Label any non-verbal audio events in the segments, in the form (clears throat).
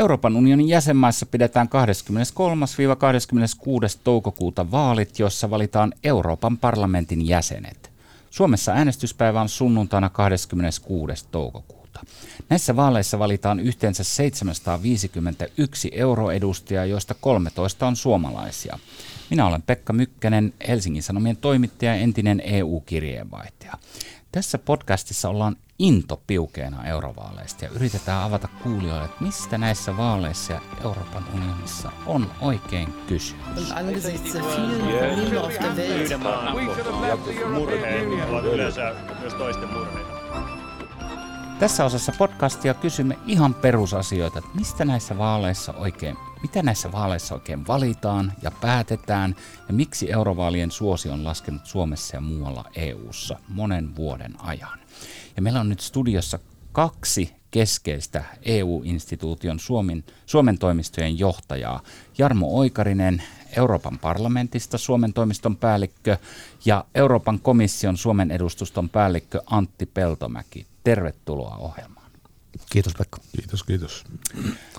Euroopan unionin jäsenmaissa pidetään 23-26. toukokuuta vaalit, joissa valitaan Euroopan parlamentin jäsenet. Suomessa äänestyspäivä on sunnuntaina 26. toukokuuta. Näissä vaaleissa valitaan yhteensä 751 euroedustajaa, joista 13 on suomalaisia. Minä olen Pekka Mykkänen, Helsingin Sanomien toimittaja ja entinen EU-kirjeenvaihtaja. Tässä podcastissa ollaan into piukeena eurovaaleista ja yritetään avata kuulijoille, että mistä näissä vaaleissa ja Euroopan unionissa on oikein kysymys. Tässä osassa podcastia kysymme ihan perusasioita, että mistä näissä vaaleissa oikein, mitä näissä vaaleissa oikein valitaan ja päätetään ja miksi eurovaalien suosi on laskenut Suomessa ja muualla EU:ssa monen vuoden ajan. Ja meillä on nyt studiossa kaksi keskeistä EU-instituution Suomen, Suomen toimistojen johtajaa. Jarmo Oikarinen Euroopan parlamentista Suomen toimiston päällikkö ja Euroopan komission Suomen edustuston päällikkö Antti Peltomäki. Tervetuloa ohjelmaan. Kiitos Pekka. Kiitos, kiitos.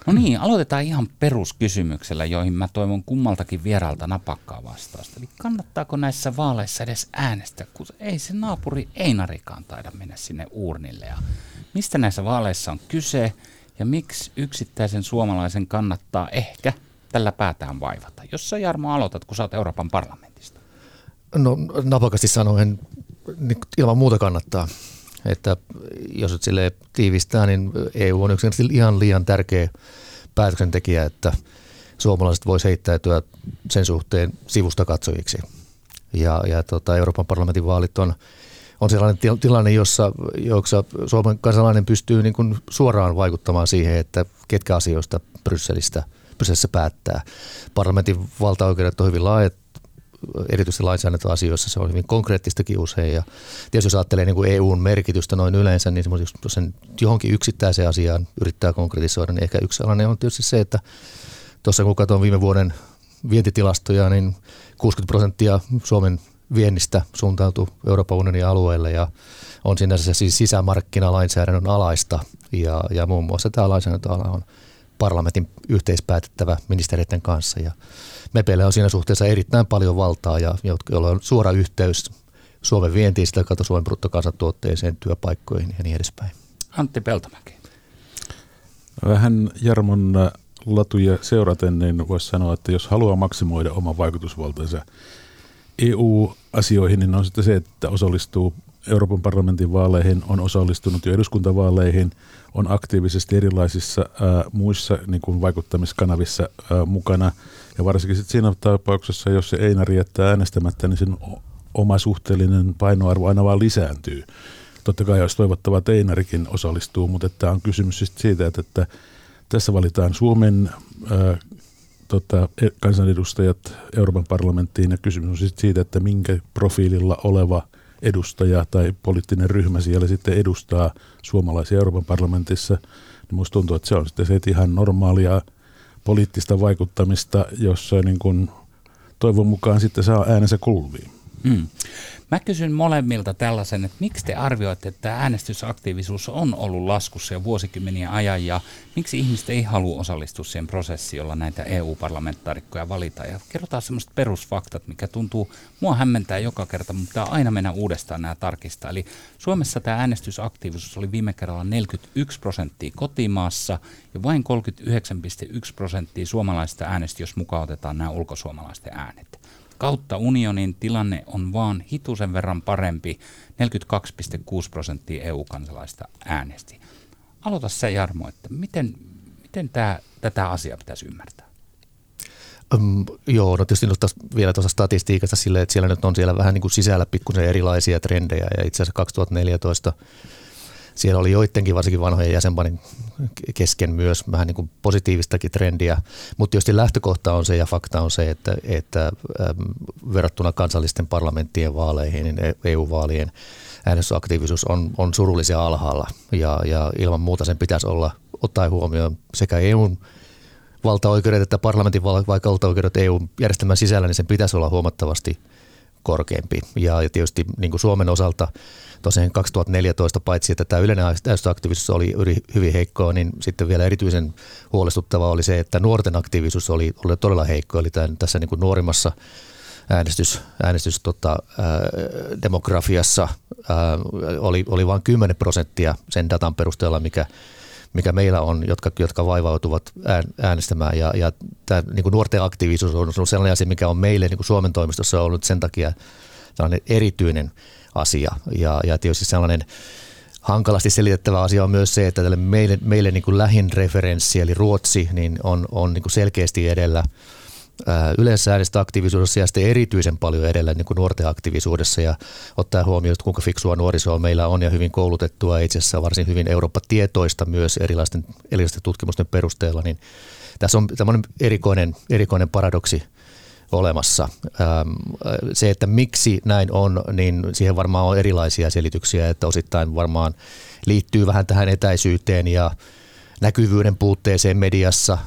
No niin, aloitetaan ihan peruskysymyksellä, joihin mä toivon kummaltakin vieraalta napakkaa vastausta. Eli kannattaako näissä vaaleissa edes äänestää, kun ei se naapuri Einarikaan taida mennä sinne uurnille. Ja mistä näissä vaaleissa on kyse ja miksi yksittäisen suomalaisen kannattaa ehkä tällä päätään vaivata? Jos sä Jarmo aloitat, kun sä oot Euroopan parlamentista. No napakasti sanoen, niin ilman muuta kannattaa. Että jos nyt sille tiivistää, niin EU on yksinkertaisesti ihan liian tärkeä päätöksentekijä, että suomalaiset voisi heittäytyä sen suhteen sivusta katsojiksi. Ja, ja tota, Euroopan parlamentin vaalit on, on sellainen tilanne, jossa, jossa Suomen kansalainen pystyy niin kuin suoraan vaikuttamaan siihen, että ketkä asioista Brysselistä, Brysselissä päättää. Parlamentin valtaoikeudet on hyvin laajat erityisesti lainsäädäntöasioissa se on hyvin konkreettistakin usein. Ja tietysti jos ajattelee niin kuin EUn merkitystä noin yleensä, niin jos sen johonkin yksittäiseen asiaan yrittää konkretisoida, niin ehkä yksi sellainen on tietysti se, että tuossa kun katson viime vuoden vientitilastoja, niin 60 prosenttia Suomen viennistä suuntautuu Euroopan unionin alueelle ja on sinänsä siis sisämarkkinalainsäädännön alaista ja, ja muun muassa tämä lainsäädäntöala on parlamentin yhteispäätettävä ministeriöiden kanssa ja MEPEillä on siinä suhteessa erittäin paljon valtaa ja joilla on suora yhteys Suomen vientiin, sitä kautta Suomen bruttokansantuotteeseen, työpaikkoihin ja niin edespäin. Antti Peltomäki. Vähän Jarmon latuja seuraten, niin voisi sanoa, että jos haluaa maksimoida oman vaikutusvaltansa EU-asioihin, niin on sitten se, että osallistuu Euroopan parlamentin vaaleihin, on osallistunut jo eduskuntavaaleihin, on aktiivisesti erilaisissa ää, muissa niin kuin vaikuttamiskanavissa ää, mukana – ja varsinkin sit siinä tapauksessa, jos se Einari jättää äänestämättä, niin sen oma suhteellinen painoarvo aina vaan lisääntyy. Totta kai olisi toivottavaa, että Einarikin osallistuu, mutta tämä on kysymys siis siitä, että, että tässä valitaan Suomen ää, tota, e, kansanedustajat Euroopan parlamenttiin ja kysymys on siis siitä, että minkä profiililla oleva edustaja tai poliittinen ryhmä siellä sitten edustaa suomalaisia Euroopan parlamentissa. Niin tuntuu, että se on sitten se, ihan normaalia poliittista vaikuttamista, jossa niin kuin toivon mukaan sitten saa äänensä kuuluviin. Hmm. Mä kysyn molemmilta tällaisen, että miksi te arvioitte, että tämä äänestysaktiivisuus on ollut laskussa jo vuosikymmeniä ajan ja miksi ihmiset ei halua osallistua siihen prosessiin, jolla näitä EU-parlamentaarikkoja valitaan. Ja kerrotaan semmoiset perusfaktat, mikä tuntuu, mua hämmentää joka kerta, mutta pitää aina mennä uudestaan nämä tarkistaa. Eli Suomessa tämä äänestysaktiivisuus oli viime kerralla 41 prosenttia kotimaassa ja vain 39,1 prosenttia suomalaisista äänestä, jos mukaan otetaan nämä ulkosuomalaisten äänet kautta unionin tilanne on vaan hitusen verran parempi. 42,6 prosenttia EU-kansalaista äänesti. Aloita se Jarmo, että miten, miten tää, tätä asiaa pitäisi ymmärtää? Um, joo, no tietysti vielä tuossa statistiikasta silleen, että siellä nyt on siellä vähän niin kuin sisällä pikkusen erilaisia trendejä ja itse asiassa 2014 siellä oli joidenkin varsinkin vanhojen jäsenpanin kesken myös vähän niin kuin positiivistakin trendiä, mutta tietysti lähtökohta on se ja fakta on se, että, että ähm, verrattuna kansallisten parlamenttien vaaleihin, niin EU-vaalien äänestysaktiivisuus on, on surullisen alhaalla ja, ja ilman muuta sen pitäisi olla ottaa huomioon sekä EUn valtaoikeudet että parlamentin valtaoikeudet EU-järjestelmän sisällä, niin sen pitäisi olla huomattavasti korkeampi. Ja tietysti niin kuin Suomen osalta tosiaan 2014 paitsi, että tämä yleinen äänestäaktiivisuus oli hyvin heikkoa, niin sitten vielä erityisen huolestuttavaa oli se, että nuorten aktiivisuus oli, oli todella heikko. Eli tämän, tässä niin kuin nuorimmassa äänestys, äänestys tota, ää, demografiassa ää, oli, oli vain 10 prosenttia sen datan perusteella, mikä, mikä meillä on, jotka, jotka vaivautuvat äänestämään. Ja, ja tämä niin kuin nuorten aktiivisuus on sellainen asia, mikä on meille niin kuin Suomen toimistossa ollut sen takia sellainen erityinen asia. Ja, ja tietysti sellainen hankalasti selitettävä asia on myös se, että tälle meille, meille niin kuin lähin referenssi, eli Ruotsi, niin on, on niin kuin selkeästi edellä – yleensä aktiivisuudessa ja sitten erityisen paljon edellä niin kuin nuorten aktiivisuudessa. Ja ottaa huomioon, että kuinka fiksua nuorisoa meillä on ja hyvin koulutettua itse asiassa varsin hyvin Eurooppa-tietoista myös erilaisten, erilaisten tutkimusten perusteella, niin tässä on tämmöinen erikoinen, erikoinen paradoksi olemassa. Se, että miksi näin on, niin siihen varmaan on erilaisia selityksiä, että osittain varmaan liittyy vähän tähän etäisyyteen ja näkyvyyden puutteeseen mediassa.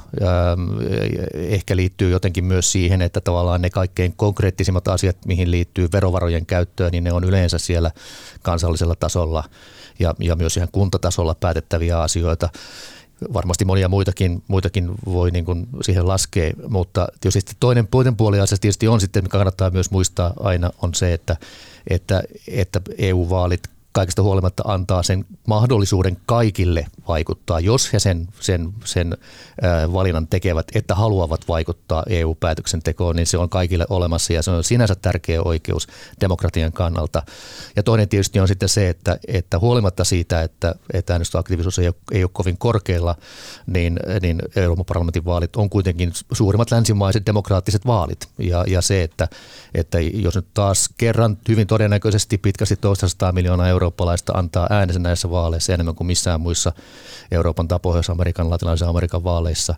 Ehkä liittyy jotenkin myös siihen, että tavallaan ne kaikkein konkreettisimmat asiat, mihin liittyy verovarojen käyttöön, niin ne on yleensä siellä kansallisella tasolla ja, ja myös ihan kuntatasolla päätettäviä asioita. Varmasti monia muitakin, muitakin voi niin kuin siihen laskea, mutta tietysti toinen, toinen puoli asiasta tietysti on sitten, mikä kannattaa myös muistaa aina, on se, että, että, että EU-vaalit kaikesta huolimatta antaa sen mahdollisuuden kaikille vaikuttaa, jos he sen, sen, sen valinnan tekevät, että haluavat vaikuttaa EU-päätöksentekoon, niin se on kaikille olemassa ja se on sinänsä tärkeä oikeus demokratian kannalta. Ja toinen tietysti on sitten se, että, että huolimatta siitä, että, että äänestysaktiivisuus ei ole, ei ole kovin korkealla, niin, niin Euroopan parlamentin vaalit on kuitenkin suurimmat länsimaiset demokraattiset vaalit. Ja, ja se, että, että jos nyt taas kerran hyvin todennäköisesti pitkästi toista miljoonaa eurooppalaista antaa äänensä näissä vaaleissa enemmän kuin missään muissa Euroopan tai Pohjois-Amerikan, Latinalaisen Amerikan vaaleissa,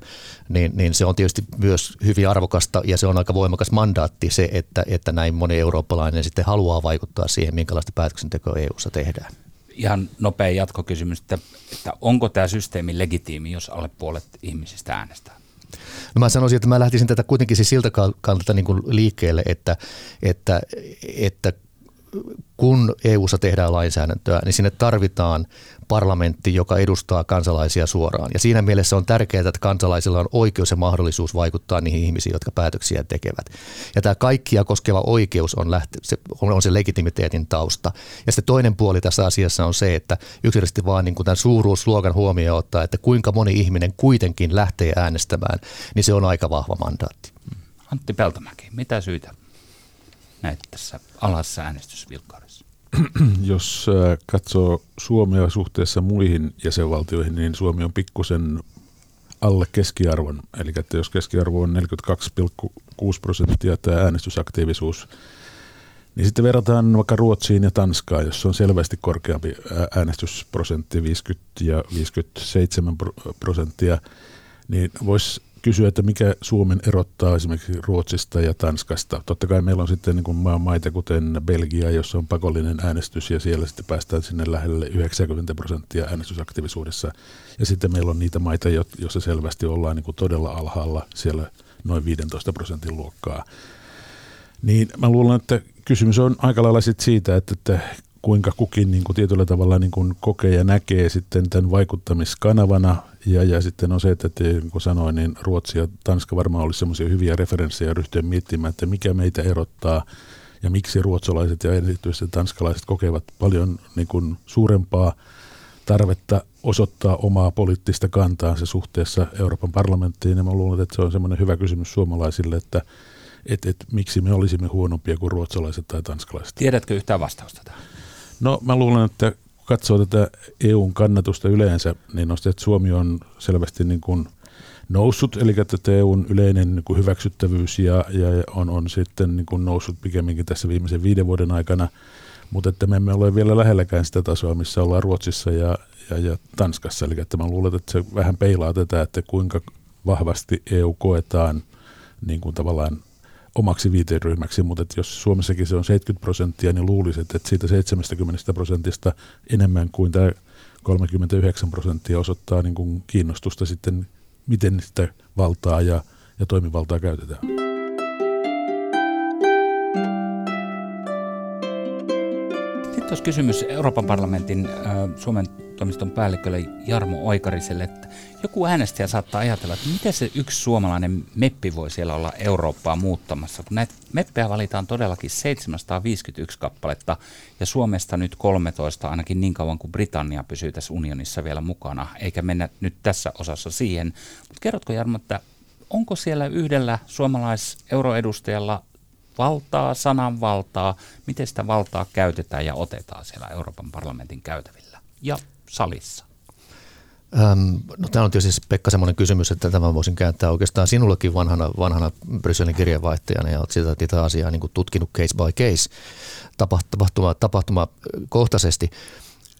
niin, niin se on tietysti myös hyvin arvokasta ja se on aika voimakas mandaatti se, että, että näin moni eurooppalainen sitten haluaa vaikuttaa siihen, minkälaista päätöksentekoa EU-ssa tehdään. Ihan nopea jatkokysymys, että, että onko tämä systeemi legitiimi, jos alle puolet ihmisistä äänestää? No mä sanoisin, että mä lähtisin tätä kuitenkin siis siltä kannalta niin kuin liikkeelle, että, että, että kun EU:ssa tehdään lainsäädäntöä, niin sinne tarvitaan parlamentti, joka edustaa kansalaisia suoraan. Ja siinä mielessä on tärkeää, että kansalaisilla on oikeus ja mahdollisuus vaikuttaa niihin ihmisiin, jotka päätöksiä tekevät. Ja tämä kaikkia koskeva oikeus on, lähte, se, on se legitimiteetin tausta. Ja sitten toinen puoli tässä asiassa on se, että yksinkertaisesti vaan niin kuin tämän suuruusluokan huomioon ottaa, että kuinka moni ihminen kuitenkin lähtee äänestämään, niin se on aika vahva mandaatti. Antti Peltomäki, mitä syytä näet tässä alassa äänestysvilkkaudessa? (clears throat) Jos äh, katsoo Suomea suhteessa muihin jäsenvaltioihin, niin Suomi on pikkusen alle keskiarvon. Eli että jos keskiarvo on 42,6 prosenttia tämä äänestysaktiivisuus, niin sitten verrataan vaikka Ruotsiin ja Tanskaan, jossa on selvästi korkeampi äänestysprosentti, 50 ja 57 prosenttia, niin voisi kysyä, että mikä Suomen erottaa esimerkiksi Ruotsista ja Tanskasta. Totta kai meillä on sitten niin kuin maita kuten Belgia, jossa on pakollinen äänestys ja siellä sitten päästään sinne lähelle 90 prosenttia äänestysaktiivisuudessa. Ja sitten meillä on niitä maita, joissa selvästi ollaan niin kuin todella alhaalla siellä noin 15 prosentin luokkaa. Niin mä luulen, että kysymys on aika lailla siitä, että, että kuinka kukin niin kuin tietyllä tavalla niin kuin kokee ja näkee sitten tämän vaikuttamiskanavana. Ja, ja sitten on se, että niin kuin sanoin, niin Ruotsi ja Tanska varmaan olisi semmoisia hyviä referenssejä ryhtyä miettimään, että mikä meitä erottaa ja miksi ruotsalaiset ja erityisesti tanskalaiset kokevat paljon niin kuin suurempaa tarvetta osoittaa omaa poliittista kantaansa suhteessa Euroopan parlamenttiin. Ja mä luulen, että se on semmoinen hyvä kysymys suomalaisille, että et, et, miksi me olisimme huonompia kuin ruotsalaiset tai tanskalaiset. Tiedätkö yhtään vastausta tähän? No mä luulen, että kun katsoo tätä EUn kannatusta yleensä, niin on että Suomi on selvästi niin kuin noussut, eli että EUn yleinen niin kuin hyväksyttävyys ja, ja on, on sitten niin kuin noussut pikemminkin tässä viimeisen viiden vuoden aikana, mutta että me emme ole vielä lähelläkään sitä tasoa, missä ollaan Ruotsissa ja, ja, ja Tanskassa, eli että mä luulen, että se vähän peilaa tätä, että kuinka vahvasti EU koetaan niin kuin tavallaan omaksi viiteryhmäksi, mutta että jos Suomessakin se on 70 prosenttia, niin luulisin, että siitä 70 prosentista enemmän kuin tämä 39 prosenttia osoittaa niin kuin kiinnostusta sitten, miten sitä valtaa ja, ja toimivaltaa käytetään. Nyt olisi kysymys Euroopan parlamentin äh, Suomen toimiston päällikölle Jarmo Oikariselle, että joku äänestäjä saattaa ajatella, että miten se yksi suomalainen meppi voi siellä olla Eurooppaa muuttamassa, kun näitä meppejä valitaan todellakin 751 kappaletta ja Suomesta nyt 13 ainakin niin kauan kuin Britannia pysyy tässä unionissa vielä mukana, eikä mennä nyt tässä osassa siihen. Mutta kerrotko Jarmo, että onko siellä yhdellä suomalais-euroedustajalla valtaa, sananvaltaa, miten sitä valtaa käytetään ja otetaan siellä Euroopan parlamentin käytävillä ja salissa? Ähm, no tämä on tietysti Pekka semmoinen kysymys, että tämän voisin kääntää oikeastaan sinullekin vanhana, vanhana Brysselin kirjeenvaihtajana ja olet sitä, sitä asiaa niin tutkinut case by case tapahtuma, tapahtuma kohtaisesti.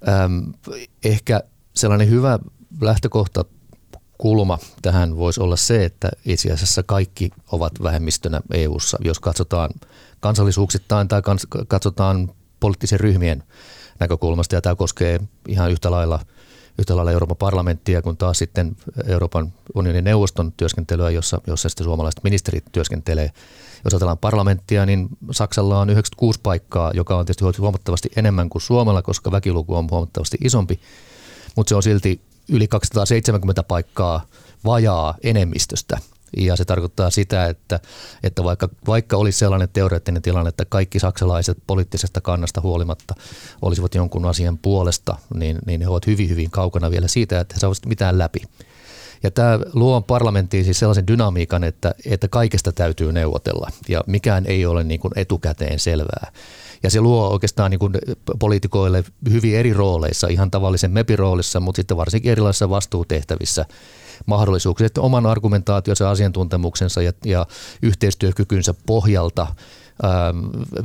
Ähm, ehkä sellainen hyvä lähtökohta kulma tähän voisi olla se, että itse asiassa kaikki ovat vähemmistönä EU:ssa, jos katsotaan kansallisuuksittain tai kans, katsotaan poliittisen ryhmien näkökulmasta. Ja tämä koskee ihan yhtä lailla, yhtä lailla Euroopan parlamenttia kuin taas sitten Euroopan unionin neuvoston työskentelyä, jossa, jossa sitten suomalaiset ministerit työskentelee. Jos ajatellaan parlamenttia, niin Saksalla on 96 paikkaa, joka on tietysti huomattavasti enemmän kuin Suomella, koska väkiluku on huomattavasti isompi, mutta se on silti yli 270 paikkaa vajaa enemmistöstä. Ja se tarkoittaa sitä, että, että vaikka, vaikka olisi sellainen teoreettinen tilanne, että kaikki saksalaiset poliittisesta kannasta huolimatta olisivat jonkun asian puolesta, niin, niin he ovat hyvin, hyvin kaukana vielä siitä, että he saavat mitään läpi. Ja tämä luo parlamenttiin siis sellaisen dynamiikan, että, että kaikesta täytyy neuvotella ja mikään ei ole niin kuin etukäteen selvää. Ja se luo oikeastaan niin kuin poliitikoille hyvin eri rooleissa, ihan tavallisen MEPI-roolissa, mutta sitten varsinkin erilaisissa vastuutehtävissä mahdollisuuksia, että oman argumentaationsa, asiantuntemuksensa ja, ja yhteistyökykynsä pohjalta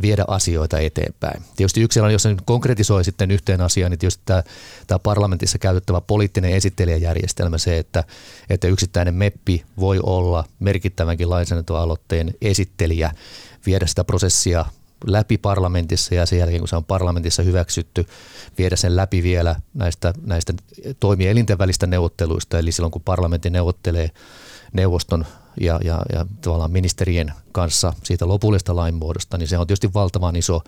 viedä asioita eteenpäin. Tietysti yksi sellainen, jos se nyt konkretisoi sitten yhteen asiaan, niin tietysti tämä, tämä parlamentissa käytettävä poliittinen esittelijäjärjestelmä, se, että, että yksittäinen MEPPI voi olla merkittävänkin lainsäädäntöaloitteen esittelijä, viedä sitä prosessia läpi parlamentissa ja sen jälkeen, kun se on parlamentissa hyväksytty, viedä sen läpi vielä näistä, näistä toimielinten välistä neuvotteluista. Eli silloin, kun parlamentti neuvottelee neuvoston ja, ja, ja tavallaan ministerien kanssa siitä lopullista lainmuodosta, niin se on tietysti valtavan iso,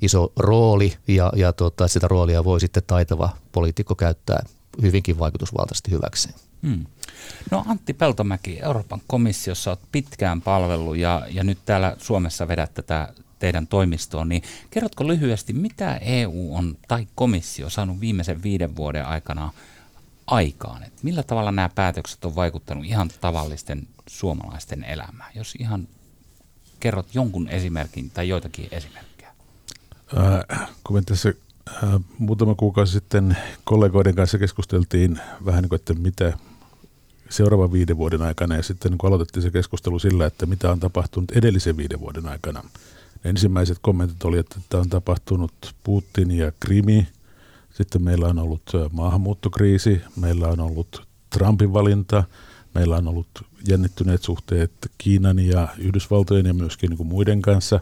iso rooli ja, ja tuota, sitä roolia voi sitten taitava poliitikko käyttää hyvinkin vaikutusvaltaisesti hyväkseen. Hmm. No Antti Peltomäki, Euroopan komissiossa olet pitkään palvellut ja, ja nyt täällä Suomessa vedät tätä teidän toimistoon, niin kerrotko lyhyesti, mitä EU on tai komissio saanut viimeisen viiden vuoden aikana aikaan? Et millä tavalla nämä päätökset on vaikuttanut ihan tavallisten suomalaisten elämään? Jos ihan kerrot jonkun esimerkin tai joitakin esimerkkejä. Äh, kun tässä äh, muutama kuukausi sitten kollegoiden kanssa keskusteltiin vähän niin kuin, että mitä seuraavan viiden vuoden aikana ja sitten niin aloitettiin se keskustelu sillä, että mitä on tapahtunut edellisen viiden vuoden aikana – ensimmäiset kommentit oli, että tämä on tapahtunut Putin ja Krimi. Sitten meillä on ollut maahanmuuttokriisi, meillä on ollut Trumpin valinta, meillä on ollut jännittyneet suhteet Kiinan ja Yhdysvaltojen ja myöskin niin kuin muiden kanssa.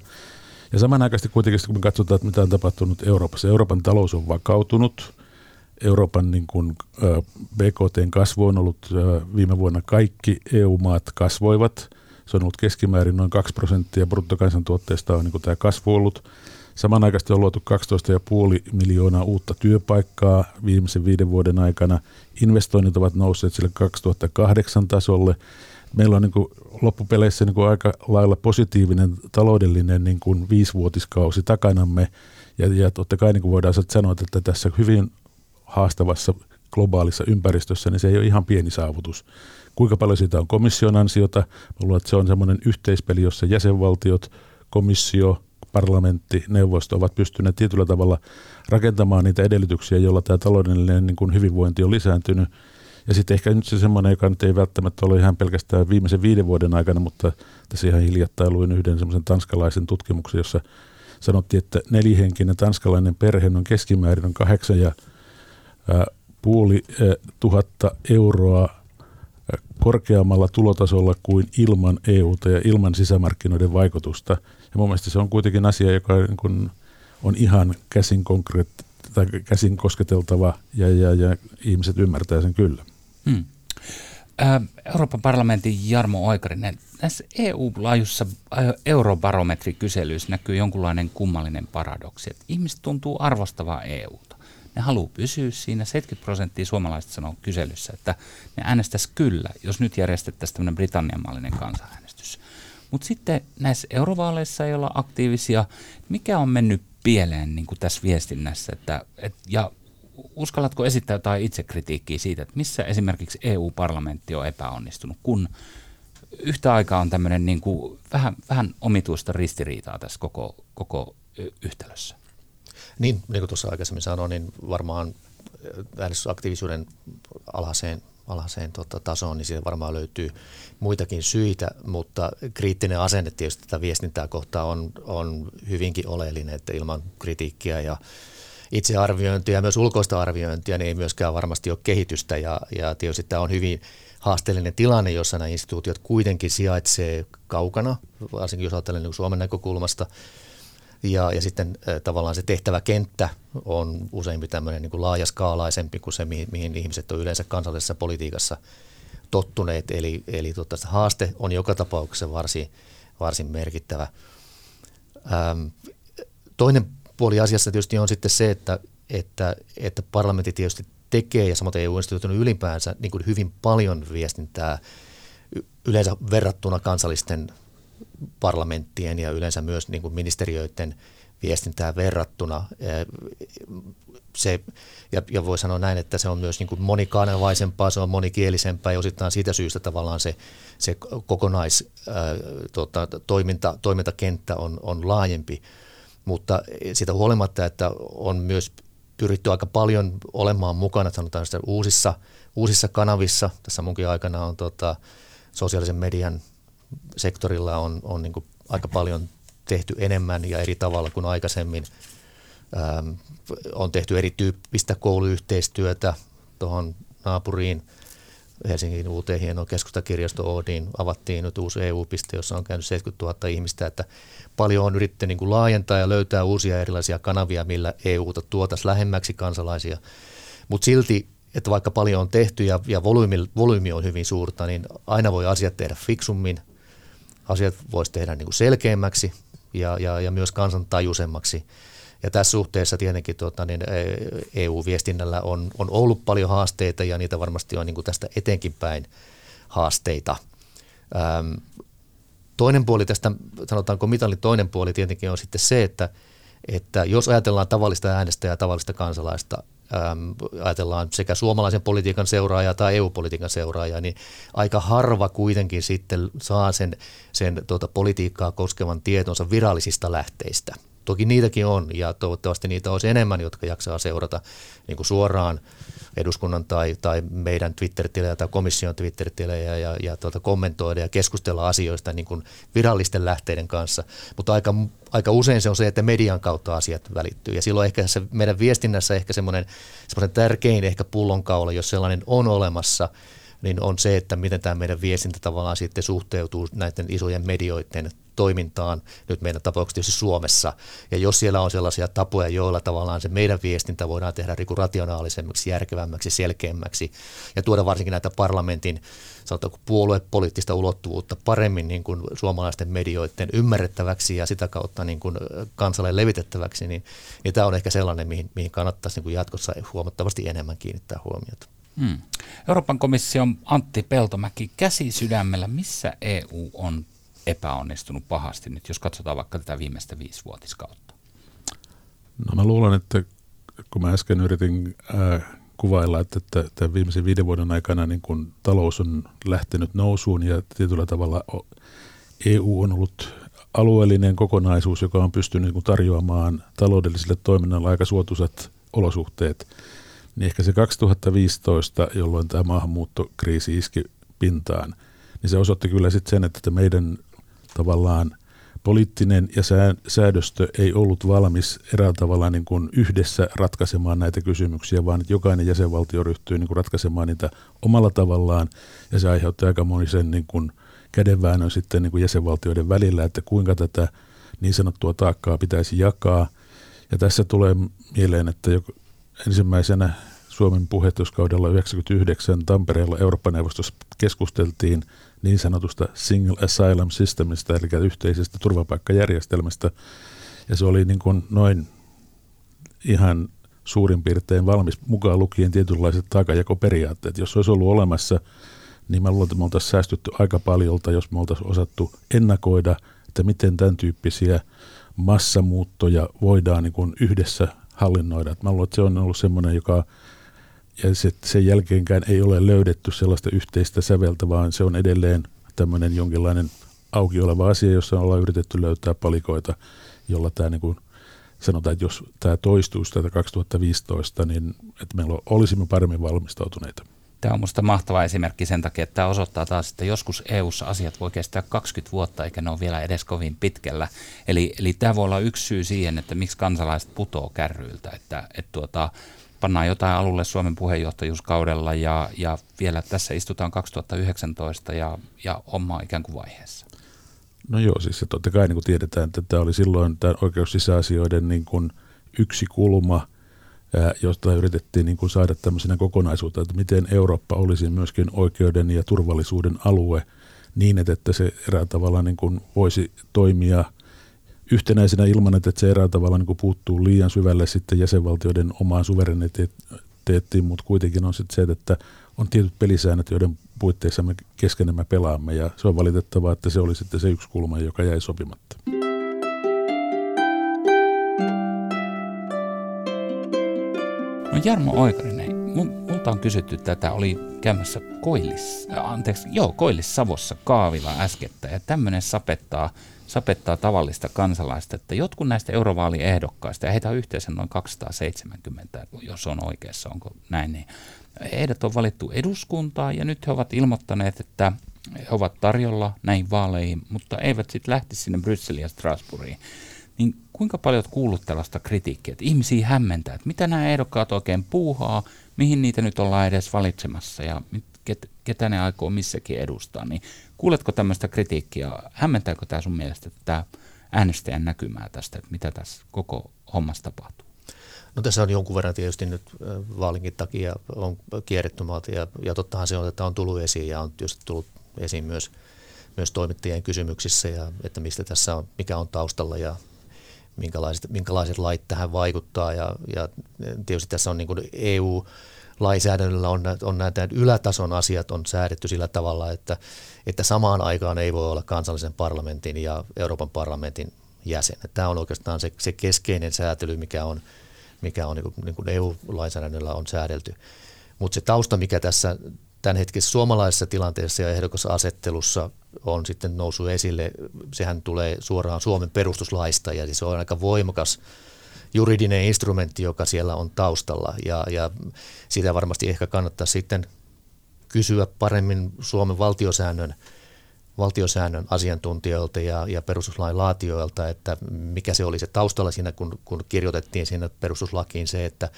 Ja samanaikaisesti kuitenkin, kun me katsotaan, että mitä on tapahtunut Euroopassa, Euroopan talous on vakautunut. Euroopan niin kuin, BKTn kasvu on ollut viime vuonna kaikki EU-maat kasvoivat – se on ollut keskimäärin noin 2 prosenttia bruttokansantuotteesta on niin tämä kasvu ollut. Samanaikaisesti on luotu 12,5 miljoonaa uutta työpaikkaa viimeisen viiden vuoden aikana. Investoinnit ovat nousseet sille 2008 tasolle. Meillä on niin kuin loppupeleissä niin kuin aika lailla positiivinen taloudellinen niin kuin viisivuotiskausi takanamme. Ja, ja totta kai niin kuin voidaan sanoa, että tässä hyvin haastavassa globaalissa ympäristössä, niin se ei ole ihan pieni saavutus. Kuinka paljon siitä on komission ansiota? Mä luulen, että se on semmoinen yhteispeli, jossa jäsenvaltiot, komissio, parlamentti, neuvosto ovat pystyneet tietyllä tavalla rakentamaan niitä edellytyksiä, joilla tämä taloudellinen niin kuin hyvinvointi on lisääntynyt. Ja sitten ehkä nyt se semmoinen, joka nyt ei välttämättä ole ihan pelkästään viimeisen viiden vuoden aikana, mutta tässä ihan hiljattain luin yhden semmoisen tanskalaisen tutkimuksen, jossa sanottiin, että nelihenkinen tanskalainen perhe on keskimäärin on kahdeksan ja puoli tuhatta euroa korkeammalla tulotasolla kuin ilman EUta ja ilman sisämarkkinoiden vaikutusta. Ja mun mielestä se on kuitenkin asia, joka niin on ihan käsin, konkreet, tai käsin kosketeltava ja, ja, ja ihmiset ymmärtää sen kyllä. Hmm. Euroopan parlamentin Jarmo Oikarinen, näissä EU-laajuisissa eurobarometrikyselyissä näkyy jonkunlainen kummallinen paradoksi, että ihmiset tuntuu arvostavaa EUta. Ne haluaa pysyä siinä. 70 prosenttia suomalaiset sanoo kyselyssä, että ne äänestäisi kyllä, jos nyt järjestettäisiin tämmöinen Britannian mallinen kansanäänestys. Mutta sitten näissä eurovaaleissa ei olla aktiivisia. Mikä on mennyt pieleen niin kuin tässä viestinnässä? Että, et, ja uskallatko esittää jotain itsekritiikkiä siitä, että missä esimerkiksi EU-parlamentti on epäonnistunut, kun yhtä aikaa on tämmöinen niin kuin vähän, vähän omituista ristiriitaa tässä koko, koko yhtälössä? Niin, niin kuin tuossa aikaisemmin sanoin, niin varmaan äänestysaktiivisuuden alhaiseen, alhaiseen tota, tasoon, niin siihen varmaan löytyy muitakin syitä, mutta kriittinen asenne tietysti tätä viestintää kohtaan on, on hyvinkin oleellinen, että ilman kritiikkiä ja itsearviointia ja myös ulkoista arviointia, niin ei myöskään varmasti ole kehitystä ja, ja tietysti tämä on hyvin haasteellinen tilanne, jossa nämä instituutiot kuitenkin sijaitsee kaukana, varsinkin jos ajattelen niin Suomen näkökulmasta. Ja, ja sitten tavallaan se tehtäväkenttä on usein tämmöinen niin kuin laajaskaalaisempi kuin se, mihin, mihin ihmiset on yleensä kansallisessa politiikassa tottuneet. Eli, eli tota, haaste on joka tapauksessa varsin, varsin merkittävä. Ähm, toinen puoli asiassa tietysti on sitten se, että, että, että parlamentti tietysti tekee ja samoin EU-instituution ylipäänsä niin kuin hyvin paljon viestintää yleensä verrattuna kansallisten parlamenttien ja yleensä myös niin kuin ministeriöiden viestintää verrattuna. Se, ja, ja voi sanoa näin, että se on myös niin kuin monikanavaisempaa, se on monikielisempää ja osittain siitä syystä tavallaan se, se kokonais tota, toiminta, toimintakenttä on, on laajempi mutta sitä huolimatta, että on myös pyritty aika paljon olemaan mukana sanotaan sitä uusissa, uusissa kanavissa. Tässä munkin aikana on tota, sosiaalisen median sektorilla on, on niin aika paljon tehty enemmän ja eri tavalla kuin aikaisemmin. Ähm, on tehty erityyppistä kouluyhteistyötä tuohon naapuriin – Helsingin uuteen hienoon keskustakirjasto Oodiin avattiin nyt uusi EU-piste, jossa on käynyt 70 000 ihmistä, että paljon on yritetty niin kuin laajentaa ja löytää uusia erilaisia kanavia, millä EUta tuotaisiin lähemmäksi kansalaisia. Mutta silti, että vaikka paljon on tehty ja, ja volyymi, volyymi on hyvin suurta, niin aina voi asiat tehdä fiksummin, asiat voisi tehdä niin kuin selkeämmäksi ja, ja, ja myös kansantajuisemmaksi. Ja tässä suhteessa tietenkin tuota, niin EU-viestinnällä on, on ollut paljon haasteita ja niitä varmasti on niin kuin tästä etenkin päin haasteita. Ähm, toinen puoli tästä, sanotaanko mitalin toinen puoli tietenkin on sitten se, että, että jos ajatellaan tavallista äänestäjää ja tavallista kansalaista, äm, ajatellaan sekä suomalaisen politiikan seuraajaa tai EU-politiikan seuraajaa, niin aika harva kuitenkin sitten saa sen, sen tuota, politiikkaa koskevan tietonsa virallisista lähteistä. Toki niitäkin on ja toivottavasti niitä olisi enemmän, jotka jaksaa seurata niin kuin suoraan eduskunnan tai, tai meidän Twitter-tilejä tai komission Twitter-tilejä ja, ja tuota, kommentoida ja keskustella asioista niin kuin virallisten lähteiden kanssa. Mutta aika, aika usein se on se, että median kautta asiat välittyy ja silloin ehkä se meidän viestinnässä ehkä semmoinen, semmoinen tärkein ehkä pullonkaula, jos sellainen on olemassa, niin on se, että miten tämä meidän viestintä tavallaan sitten suhteutuu näiden isojen medioiden toimintaan, nyt meidän tapauksessa tietysti Suomessa. Ja jos siellä on sellaisia tapoja, joilla tavallaan se meidän viestintä voidaan tehdä niin rationaalisemmaksi, järkevämmäksi, selkeämmäksi ja tuoda varsinkin näitä parlamentin sanotaanko puoluepoliittista ulottuvuutta paremmin niin kuin suomalaisten medioiden ymmärrettäväksi ja sitä kautta niin kuin kansalle levitettäväksi, niin, niin tämä on ehkä sellainen, mihin, mihin kannattaisi niin kuin jatkossa huomattavasti enemmän kiinnittää huomiota. Hmm. Euroopan komission Antti Peltomäki käsi sydämellä, missä EU on epäonnistunut pahasti nyt, jos katsotaan vaikka tätä viimeistä viisivuotiskautta? No mä luulen, että kun mä äsken yritin ää, kuvailla, että, että tämän viimeisen viiden vuoden aikana niin kun talous on lähtenyt nousuun ja tietyllä tavalla EU on ollut alueellinen kokonaisuus, joka on pystynyt niin tarjoamaan taloudelliselle toiminnalle aika suotuisat olosuhteet, niin ehkä se 2015, jolloin tämä maahanmuuttokriisi iski pintaan, niin se osoitti kyllä sitten sen, että meidän tavallaan poliittinen ja säädöstö ei ollut valmis eräällä tavalla niin kuin yhdessä ratkaisemaan näitä kysymyksiä, vaan että jokainen jäsenvaltio ryhtyy niin kuin ratkaisemaan niitä omalla tavallaan, ja se aiheutti aika monisen niin kuin kädenväännön sitten niin kuin jäsenvaltioiden välillä, että kuinka tätä niin sanottua taakkaa pitäisi jakaa. Ja tässä tulee mieleen, että ensimmäisenä Suomen puheenjohtajuuskaudella 1999 Tampereella Eurooppa-neuvostossa keskusteltiin niin sanotusta Single Asylum Systemista, eli yhteisestä turvapaikkajärjestelmästä. Ja se oli niin kuin noin ihan suurin piirtein valmis, mukaan lukien tietynlaiset taakanjakoperiaatteet. Jos se olisi ollut olemassa, niin mä luulen, että me oltaisiin säästytty aika paljolta, jos me oltaisiin osattu ennakoida, että miten tämän tyyppisiä massamuuttoja voidaan niin kuin yhdessä hallinnoida. Mä luulen, että se on ollut semmoinen, joka ja se, sen jälkeenkään ei ole löydetty sellaista yhteistä säveltä, vaan se on edelleen tämmöinen jonkinlainen auki oleva asia, jossa ollaan yritetty löytää palikoita, jolla tämä niin kuin sanotaan, että jos tämä toistuisi tätä 2015, niin että meillä olisimme paremmin valmistautuneita. Tämä on minusta mahtava esimerkki sen takia, että tämä osoittaa taas, että joskus EU-ssa asiat voi kestää 20 vuotta, eikä ne ole vielä edes kovin pitkällä. Eli, eli tämä voi olla yksi syy siihen, että miksi kansalaiset putoo kärryiltä, että, että tuota, pannaan jotain alulle Suomen puheenjohtajuuskaudella ja, ja vielä tässä istutaan 2019 ja, ja on ikään kuin vaiheessa. No joo, siis se totta kai niin kuin tiedetään, että tämä oli silloin tämä oikeus sisäasioiden niin kuin yksi kulma, josta yritettiin niin kuin saada tämmöisenä kokonaisuutta, että miten Eurooppa olisi myöskin oikeuden ja turvallisuuden alue niin, että se erää tavalla niin kuin voisi toimia yhtenäisenä ilman, että se erää tavalla niin puuttuu liian syvälle sitten jäsenvaltioiden omaan suvereniteettiin, mutta kuitenkin on sitten se, että on tietyt pelisäännöt, joiden puitteissa me keskenemme pelaamme ja se on valitettavaa, että se oli sitten se yksi kulma, joka jäi sopimatta. No Jarmo Oikarinen, multa on kysytty tätä, oli käymässä Koillis, äh, anteeksi, joo, Koillis-Savossa kaavilla äskettä ja tämmöinen sapettaa, sapettaa tavallista kansalaista, että jotkut näistä eurovaaliehdokkaista, ja heitä on yhteensä noin 270, jos on oikeassa, onko näin, niin heidät on valittu eduskuntaan ja nyt he ovat ilmoittaneet, että he ovat tarjolla näihin vaaleihin, mutta eivät sitten lähtisi sinne Brysseliin ja Strasbourgiin. Niin kuinka paljon olet kuullut tällaista kritiikkiä, että ihmisiä hämmentää, että mitä nämä ehdokkaat oikein puuhaa, mihin niitä nyt ollaan edes valitsemassa ja ket, ketä ne aikoo missäkin edustaa, niin kuuletko tämmöistä kritiikkiä, hämmentääkö tämä sun mielestä tämä äänestäjän näkymää tästä, että mitä tässä koko hommassa tapahtuu? No tässä on jonkun verran tietysti nyt vaalinkin takia on kierretty maalta ja, ja tottahan se on, että on tullut esiin ja on tietysti tullut esiin myös, myös toimittajien kysymyksissä ja että mistä tässä on, mikä on taustalla ja minkälaiset, minkälaiset lait tähän vaikuttaa ja, ja tietysti tässä on niin EU lainsäädännöllä on, on näitä ylätason asiat on säädetty sillä tavalla, että, että samaan aikaan ei voi olla kansallisen parlamentin ja Euroopan parlamentin jäsen. Tämä on oikeastaan se, se keskeinen säätely, mikä on, mikä on niin kuin, niin kuin EU-lainsäädännöllä on säädelty. Mutta se tausta, mikä tässä tämänhetkisessä suomalaisessa tilanteessa ja ehdokasasettelussa on sitten noussut esille, sehän tulee suoraan Suomen perustuslaista ja se on aika voimakas juridinen instrumentti, joka siellä on taustalla ja, ja sitä varmasti ehkä kannattaa sitten kysyä paremmin Suomen valtiosäännön, valtiosäännön asiantuntijoilta ja, ja perustuslain laatioilta, että mikä se oli se taustalla siinä, kun, kun kirjoitettiin siinä perustuslakiin se, että,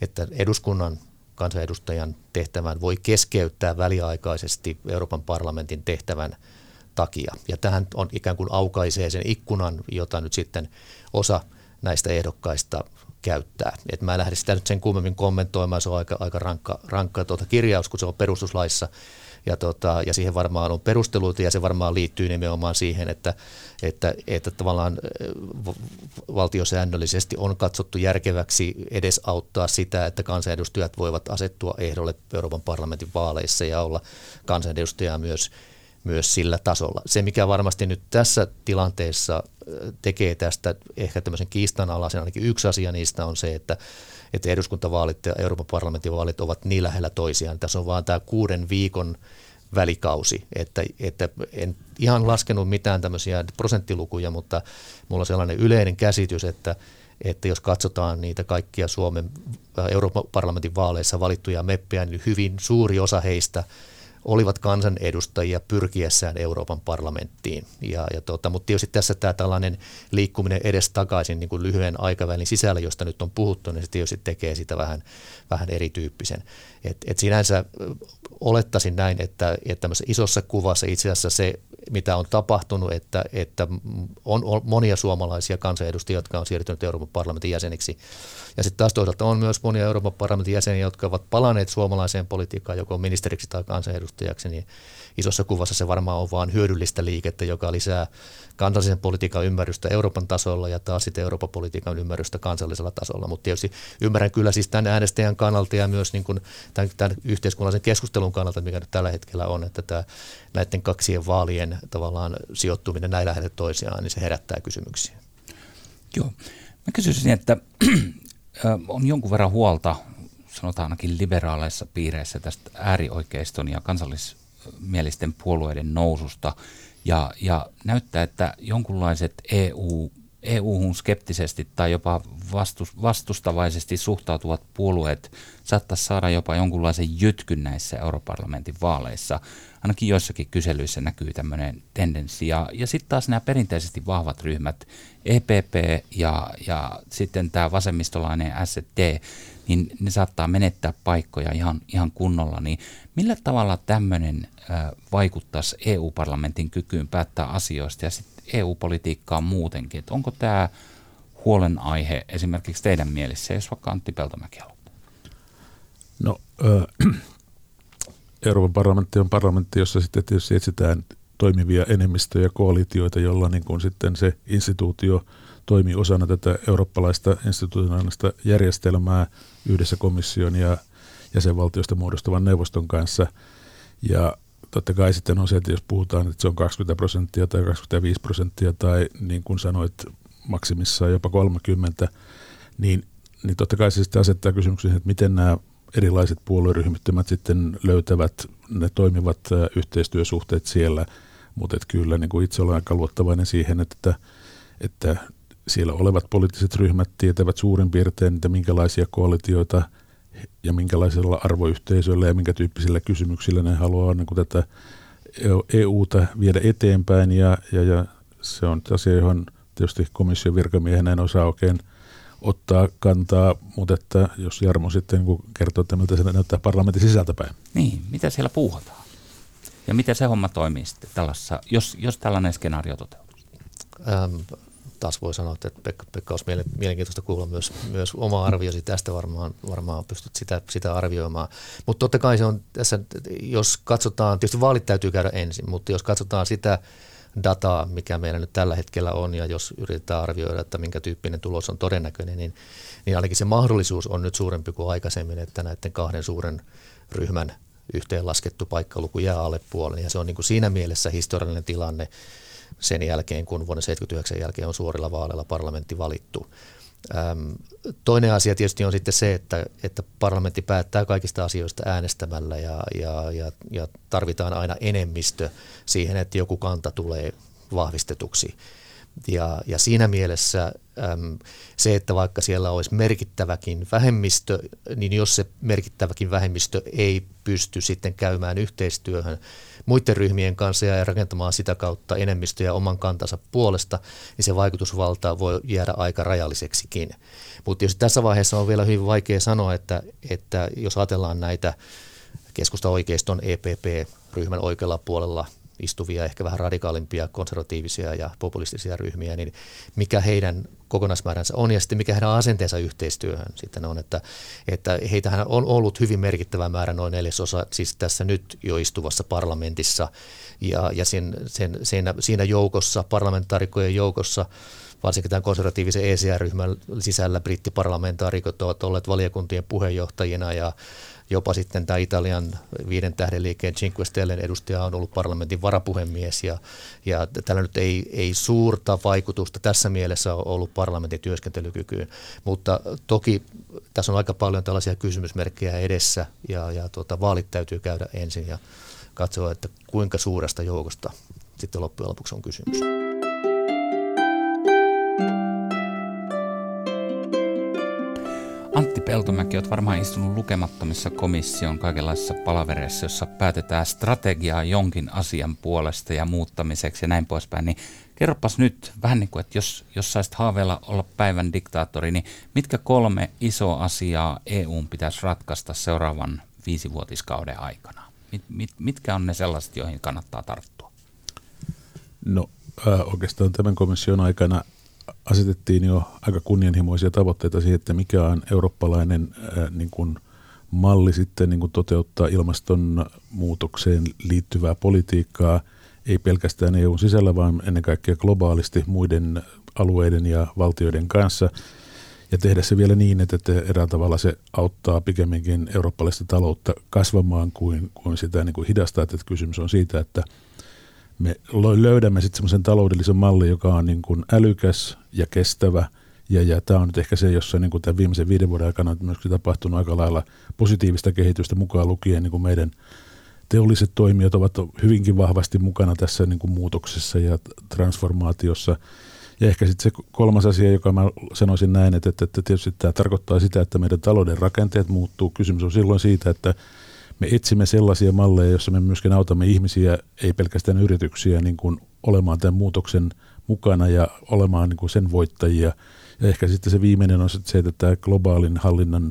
että eduskunnan kansanedustajan tehtävän voi keskeyttää väliaikaisesti Euroopan parlamentin tehtävän takia. Ja tähän on ikään kuin aukaisee sen ikkunan, jota nyt sitten osa näistä ehdokkaista käyttää. Et mä en lähde sitä nyt sen kummemmin kommentoimaan, se on aika, aika rankka, rankka tuota kirjaus, kun se on perustuslaissa ja, tota, ja siihen varmaan on perusteluita ja se varmaan liittyy nimenomaan siihen, että, että, että tavallaan valtiosäännöllisesti on katsottu järkeväksi edes auttaa sitä, että kansanedustajat voivat asettua ehdolle Euroopan parlamentin vaaleissa ja olla kansanedustajaa myös myös sillä tasolla. Se, mikä varmasti nyt tässä tilanteessa tekee tästä ehkä tämmöisen kiistanalaisen, ainakin yksi asia niistä on se, että, että eduskuntavaalit ja Euroopan parlamentin vaalit ovat niin lähellä toisiaan. Tässä on vaan tämä kuuden viikon välikausi, että, että en ihan laskenut mitään tämmöisiä prosenttilukuja, mutta mulla on sellainen yleinen käsitys, että, että jos katsotaan niitä kaikkia Suomen Euroopan parlamentin vaaleissa valittuja meppejä, niin hyvin suuri osa heistä – olivat kansanedustajia pyrkiessään Euroopan parlamenttiin. Ja, ja tota, mutta tietysti tässä tämä tällainen liikkuminen edes takaisin niin kuin lyhyen aikavälin sisällä, josta nyt on puhuttu, niin se tietysti tekee sitä vähän, vähän erityyppisen. Et, et sinänsä olettaisin näin, että, että isossa kuvassa itse asiassa se, mitä on tapahtunut, että, että on, on monia suomalaisia kansanedustajia, jotka on siirtynyt Euroopan parlamentin jäseniksi. Ja sitten taas toisaalta on myös monia Euroopan parlamentin jäseniä, jotka ovat palanneet suomalaiseen politiikkaan, joko ministeriksi tai kansanedustajaksi, niin isossa kuvassa se varmaan on vain hyödyllistä liikettä, joka lisää kansallisen politiikan ymmärrystä Euroopan tasolla ja taas sitten Euroopan politiikan ymmärrystä kansallisella tasolla. Mutta tietysti ymmärrän kyllä siis tämän äänestäjän kannalta ja myös niin kuin tämän, tämän yhteiskunnallisen keskustelun kannalta, mikä nyt tällä hetkellä on, että tämä, näiden kaksien vaalien tavallaan sijoittuminen näin lähelle toisiaan, niin se herättää kysymyksiä. Joo. Mä kysyisin, että (clears throat) on jonkun verran huolta, sanotaan ainakin liberaaleissa piireissä tästä äärioikeiston ja kansallismielisten puolueiden noususta. Ja, ja näyttää, että jonkunlaiset EU, EU-hun skeptisesti tai jopa vastustavaisesti suhtautuvat puolueet saattaisi saada jopa jonkunlaisen jytkyn näissä europarlamentin vaaleissa. Ainakin joissakin kyselyissä näkyy tämmöinen tendenssi. Ja, ja sitten taas nämä perinteisesti vahvat ryhmät, EPP ja, ja sitten tämä vasemmistolainen SD, niin ne saattaa menettää paikkoja ihan, ihan kunnolla. Niin millä tavalla tämmöinen vaikuttaisi EU-parlamentin kykyyn päättää asioista ja sitten EU-politiikkaan muutenkin? Et onko tämä huolenaihe esimerkiksi teidän mielessä, jos vaikka Antti Peltomäki aloittaa? No, äh, (clears throat) Euroopan parlamentti on parlamentti, jossa sitten tietysti etsitään toimivia enemmistöjä, koalitioita, jolla niin kuin sitten se instituutio toimii osana tätä eurooppalaista institutionaalista järjestelmää yhdessä komission ja jäsenvaltiosta muodostuvan neuvoston kanssa. Ja totta kai sitten on se, että jos puhutaan, että se on 20 prosenttia tai 25 prosenttia tai niin kuin sanoit, maksimissaan jopa 30, niin, niin totta kai se sitten asettaa kysymyksen, että miten nämä erilaiset puolueryhmittymät sitten löytävät ne toimivat yhteistyösuhteet siellä, mutta kyllä niin kuin itse olen aika luottavainen siihen, että, että siellä olevat poliittiset ryhmät tietävät suurin piirtein, että minkälaisia koalitioita ja minkälaisilla arvoyhteisöillä ja minkä tyyppisillä kysymyksillä ne haluaa niin kuin tätä EUta viedä eteenpäin ja, ja, ja se on asia, johon tietysti komission virkamiehenä en osaa oikein ottaa kantaa, mutta että jos Jarmo sitten niin kertoo, että miltä se näyttää parlamentin sisältäpäin. Niin, mitä siellä puuhataan? Ja miten se homma toimii sitten tällaisessa, jos, jos tällainen skenaario toteutuu? Ähm, taas voi sanoa, että Pekka, Pekka olisi mielenkiintoista kuulla myös, myös oma arviosi tästä, varmaan, varmaan pystyt sitä, sitä arvioimaan. Mutta totta kai se on tässä, jos katsotaan, tietysti vaalit täytyy käydä ensin, mutta jos katsotaan sitä dataa, mikä meillä nyt tällä hetkellä on, ja jos yritetään arvioida, että minkä tyyppinen tulos on todennäköinen, niin, niin ainakin se mahdollisuus on nyt suurempi kuin aikaisemmin, että näiden kahden suuren ryhmän yhteenlaskettu paikkaluku jää alle puolen, ja se on niin kuin siinä mielessä historiallinen tilanne, sen jälkeen, kun vuonna 1979 jälkeen on suorilla vaaleilla parlamentti valittu. Toinen asia tietysti on sitten se, että, että parlamentti päättää kaikista asioista äänestämällä ja, ja, ja, ja tarvitaan aina enemmistö siihen, että joku kanta tulee vahvistetuksi. Ja, ja siinä mielessä äm, se, että vaikka siellä olisi merkittäväkin vähemmistö, niin jos se merkittäväkin vähemmistö ei pysty sitten käymään yhteistyöhön muiden ryhmien kanssa ja rakentamaan sitä kautta enemmistöjä oman kantansa puolesta, niin se vaikutusvalta voi jäädä aika rajalliseksikin. Mutta jos tässä vaiheessa on vielä hyvin vaikea sanoa, että, että jos ajatellaan näitä keskusta-oikeiston EPP-ryhmän oikealla puolella istuvia, ehkä vähän radikaalimpia, konservatiivisia ja populistisia ryhmiä, niin mikä heidän kokonaismääränsä on ja sitten mikä heidän asenteensa yhteistyöhön sitten on, että, että heitähän on ollut hyvin merkittävä määrä, noin neljäsosa siis tässä nyt jo istuvassa parlamentissa ja, ja sen, sen, siinä, siinä joukossa, parlamentaarikkojen joukossa, varsinkin tämän konservatiivisen ECR-ryhmän sisällä brittiparlamentaarikot ovat olleet valiokuntien puheenjohtajina ja jopa sitten tämä Italian viiden tähden liikkeen Cinque Stellen edustaja on ollut parlamentin varapuhemies ja, ja tällä nyt ei, ei suurta vaikutusta tässä mielessä ole ollut parlamentin työskentelykykyyn, mutta toki tässä on aika paljon tällaisia kysymysmerkkejä edessä ja, ja tuota, vaalit täytyy käydä ensin ja katsoa, että kuinka suuresta joukosta sitten loppujen lopuksi on kysymys. Antti Peltomäki, olet varmaan istunut lukemattomissa komission kaikenlaisissa palavereissa, jossa päätetään strategiaa jonkin asian puolesta ja muuttamiseksi ja näin poispäin. Niin kerropas nyt vähän niin kuin, että jos, jos saisit haaveilla olla päivän diktaattori, niin mitkä kolme isoa asiaa EUn pitäisi ratkaista seuraavan viisivuotiskauden aikana? Mit, mit, mitkä on ne sellaiset, joihin kannattaa tarttua? No äh, oikeastaan tämän komission aikana asetettiin jo aika kunnianhimoisia tavoitteita siihen, että mikä on eurooppalainen äh, niin kuin malli sitten niin kuin toteuttaa ilmastonmuutokseen liittyvää politiikkaa, ei pelkästään EUn sisällä, vaan ennen kaikkea globaalisti muiden alueiden ja valtioiden kanssa. Ja tehdä se vielä niin, että erään tavalla se auttaa pikemminkin eurooppalaista taloutta kasvamaan kuin, kuin sitä niin kuin hidastaa. Että kysymys on siitä, että me löydämme sitten semmoisen taloudellisen mallin, joka on niin kuin älykäs ja kestävä. Ja, ja tämä on nyt ehkä se, jossa niin kuin tämän viimeisen viiden vuoden aikana on myöskin tapahtunut aika lailla positiivista kehitystä mukaan lukien niin kuin meidän teolliset toimijat ovat hyvinkin vahvasti mukana tässä niin kuin muutoksessa ja transformaatiossa. Ja ehkä sitten se kolmas asia, joka mä sanoisin näin, että, että, että tietysti tämä tarkoittaa sitä, että meidän talouden rakenteet muuttuu. Kysymys on silloin siitä, että me etsimme sellaisia malleja, joissa me myöskin autamme ihmisiä, ei pelkästään yrityksiä, niin kuin olemaan tämän muutoksen mukana ja olemaan niin kuin sen voittajia. Ja ehkä sitten se viimeinen on se, että tämä globaalin hallinnan,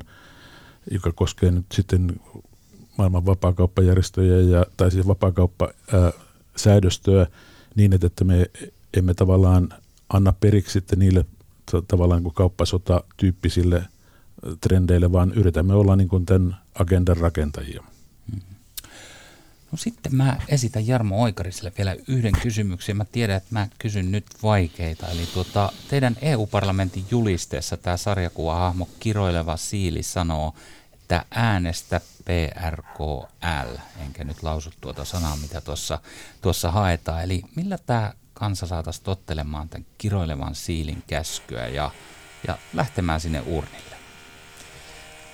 joka koskee nyt sitten maailman vapaakauppajärjestöjä ja, tai siis vapaakauppasäädöstöä niin, että me emme tavallaan anna periksi sitten niille tavallaan kuin kauppasota-tyyppisille trendeille, vaan yritämme olla niin kuin tämän agendan rakentajia. No sitten mä esitän Jarmo Oikariselle vielä yhden kysymyksen. Mä tiedän, että mä kysyn nyt vaikeita. Eli tuota, teidän EU-parlamentin julisteessa tämä sarjakuvahahmo Kiroileva Siili sanoo, että äänestä PRKL, enkä nyt lausu tuota sanaa, mitä tuossa, tuossa haetaan. Eli millä tämä kansa saataisiin tottelemaan tämän kiroilevan siilin käskyä ja, ja lähtemään sinne urnille?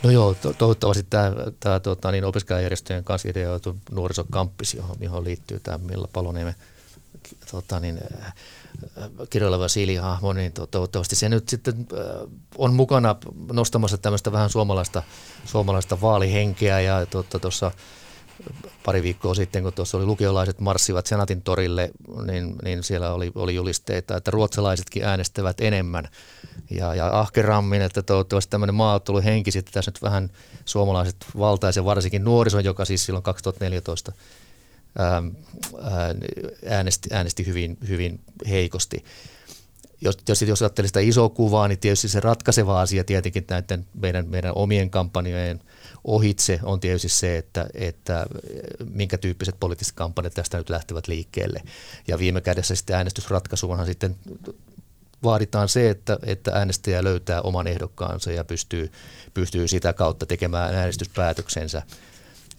No joo, to- toivottavasti tämä, tuota, niin opiskelijajärjestöjen kanssa ideoitu nuorisokamppis, johon, johon liittyy tämä Milla Paloniemen tuota, niin, äh, kirjoileva siilihahmo, niin to- toivottavasti se nyt sitten äh, on mukana nostamassa tämmöistä vähän suomalaista, suomalaista vaalihenkeä. Ja tuossa pari viikkoa sitten, kun tuossa oli lukiolaiset marssivat Senatin torille, niin, niin siellä oli, oli julisteita, että ruotsalaisetkin äänestävät enemmän ja, ja ahkerammin, että toivottavasti tämmöinen henki sitten tässä nyt vähän suomalaiset valtaisen, varsinkin nuorison, joka siis silloin 2014 äänesti, äänesti hyvin, hyvin heikosti. Jos, jos, jos ajattelee sitä isoa kuvaa, niin tietysti se ratkaiseva asia tietenkin näiden meidän, meidän omien kampanjojen – ohitse on tietysti se, että, että minkä tyyppiset poliittiset kampanjat tästä nyt lähtevät liikkeelle. Ja viime kädessä sitten äänestysratkaisuunhan sitten vaaditaan se, että, että äänestäjä löytää oman ehdokkaansa ja pystyy, pystyy sitä kautta tekemään äänestyspäätöksensä.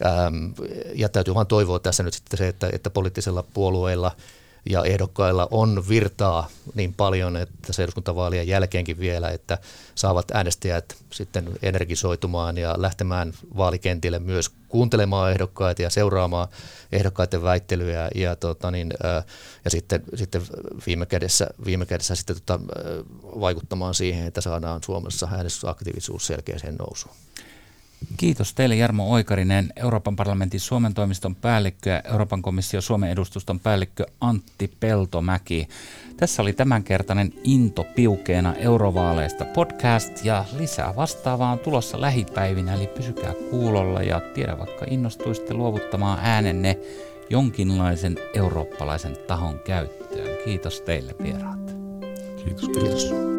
Ähm, ja täytyy vaan toivoa tässä nyt sitten se, että, että poliittisilla puolueilla – ja ehdokkailla on virtaa niin paljon, että se eduskuntavaalien jälkeenkin vielä, että saavat äänestäjät sitten energisoitumaan ja lähtemään vaalikentille myös kuuntelemaan ehdokkaita ja seuraamaan ehdokkaiden väittelyjä ja, tota niin, ja sitten, sitten viime kädessä, viime kädessä sitten tota, vaikuttamaan siihen, että saadaan Suomessa äänestysaktiivisuus selkeäseen nousuun. Kiitos teille Jarmo Oikarinen, Euroopan parlamentin Suomen toimiston päällikkö ja Euroopan komission Suomen edustuston päällikkö Antti Peltomäki. Tässä oli tämänkertainen Into piukeena eurovaaleista podcast ja lisää vastaavaa on tulossa lähipäivinä, eli pysykää kuulolla ja tiedä vaikka innostuisitte luovuttamaan äänenne jonkinlaisen eurooppalaisen tahon käyttöön. Kiitos teille vieraat. Kiitos. Kiitos.